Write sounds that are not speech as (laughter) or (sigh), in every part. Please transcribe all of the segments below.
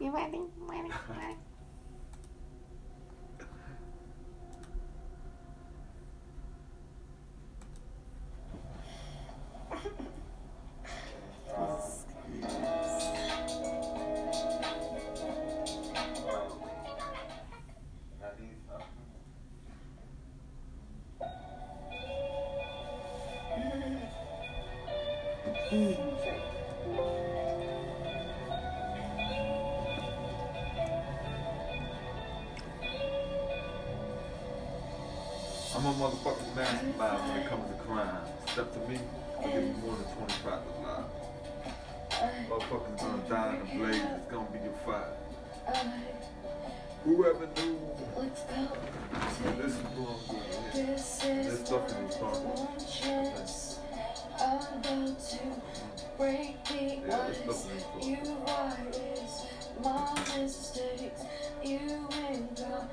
You ready? Ready? Ready? I'm a motherfucking mastermind when it comes to crime. Step to me, I'll give you more than 25 to lie. Motherfuckers gonna die in the blaze, it's gonna be your fight. Whoever knew, Let's go. this is who I'm doing. This is This stuff is my fun. I'm about to mm-hmm. break the Yeah, this ice. You right is my mistakes. You ain't got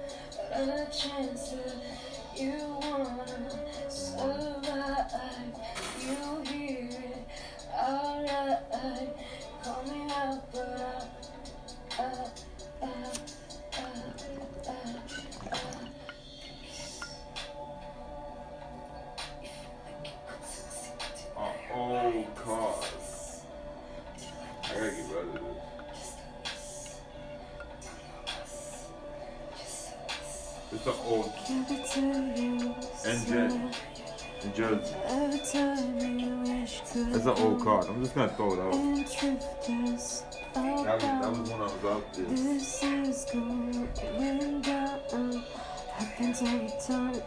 a chance to. You wanna survive. It's an old Give it to. NJ in Jersey. Every time you wish to It's an old car. I'm just gonna throw it out. And That was, that was when I was out there. this is going down. Happens every time.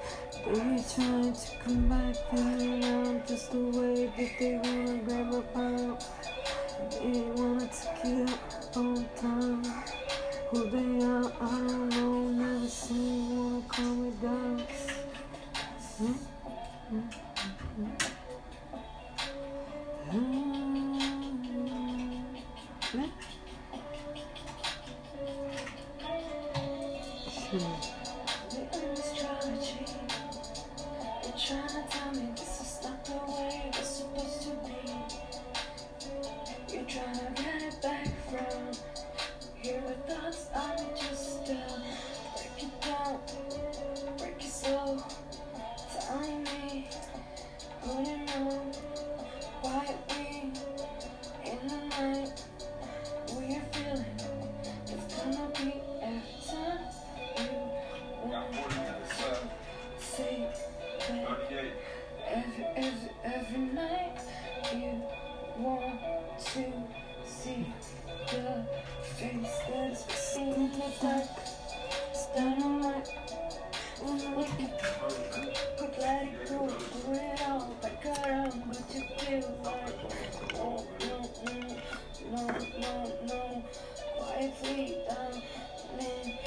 Trying to come back around just the way that they wanna grab a pound. They wanna take it on time. Who they are, I don't know. Never seen wanna calm down. Hmm? Hmm? Hmm? Trying to get it back from no, no, no, no, quietly down in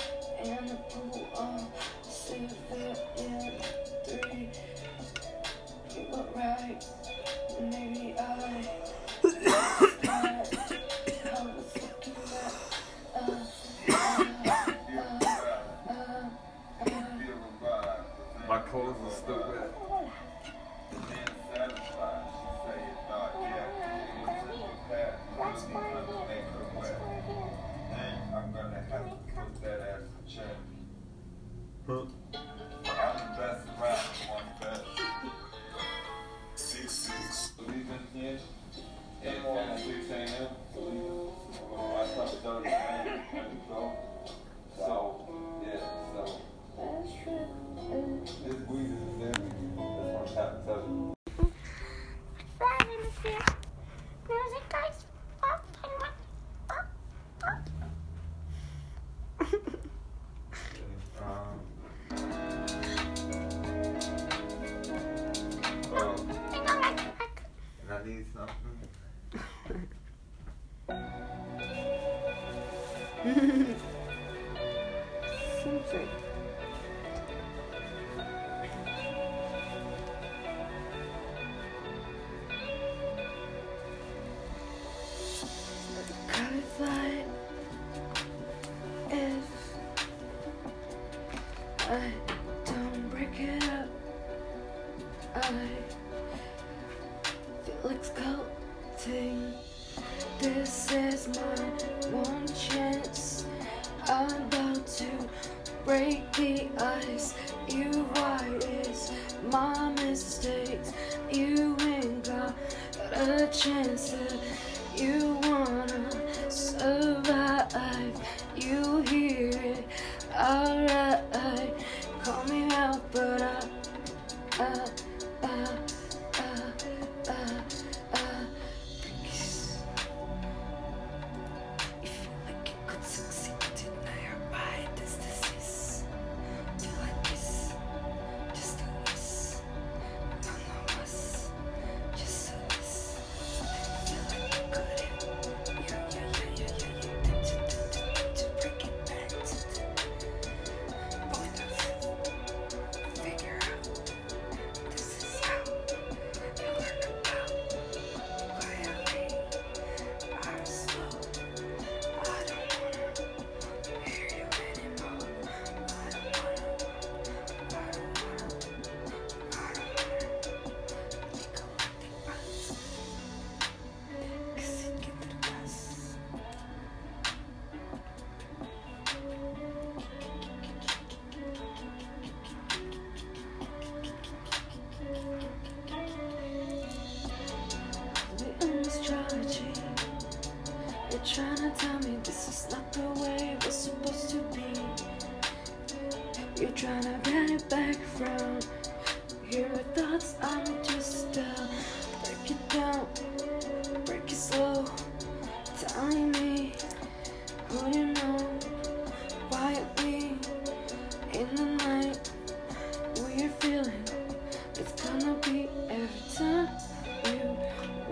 Huh? (laughs) Fly if I I'm about to break the ice. You why is my mistakes? You ain't got a chance to. You wanna survive. You hear it, alright. Call me You're trying to get it back from your thoughts. I'm just uh, break it down, break it slow. Telling me who you know quietly in the night. What you're feeling, it's gonna be every time you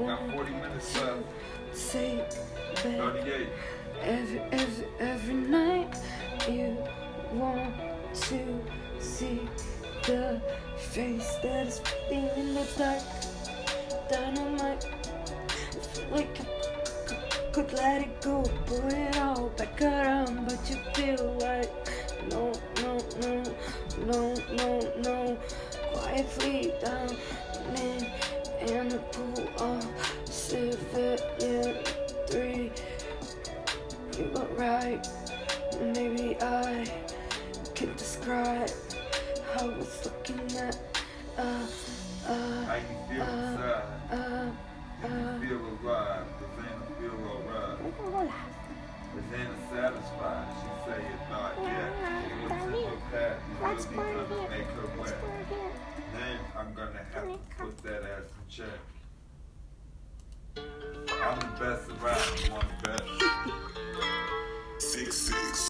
Got want 40 minutes left. say. 38. Every, every, every night you want to see the face that is beating in the dark. Dynamite. I feel like c- could let it go, pull it all back around, but you feel like no, no, no, no, no, no. Quietly down in, the pool of civilian three. You were right. Maybe I could describe how it's looking at. Uh, How uh, you feel uh, inside? uh, Do uh. feel alive? Does feel alright? Is satisfied? She say it's not yet. It was in her path. You Let's will go gonna make her Let's wet. go here. Then I'm gonna have to put that ass in check. I'm the best around. You want the best? Six six.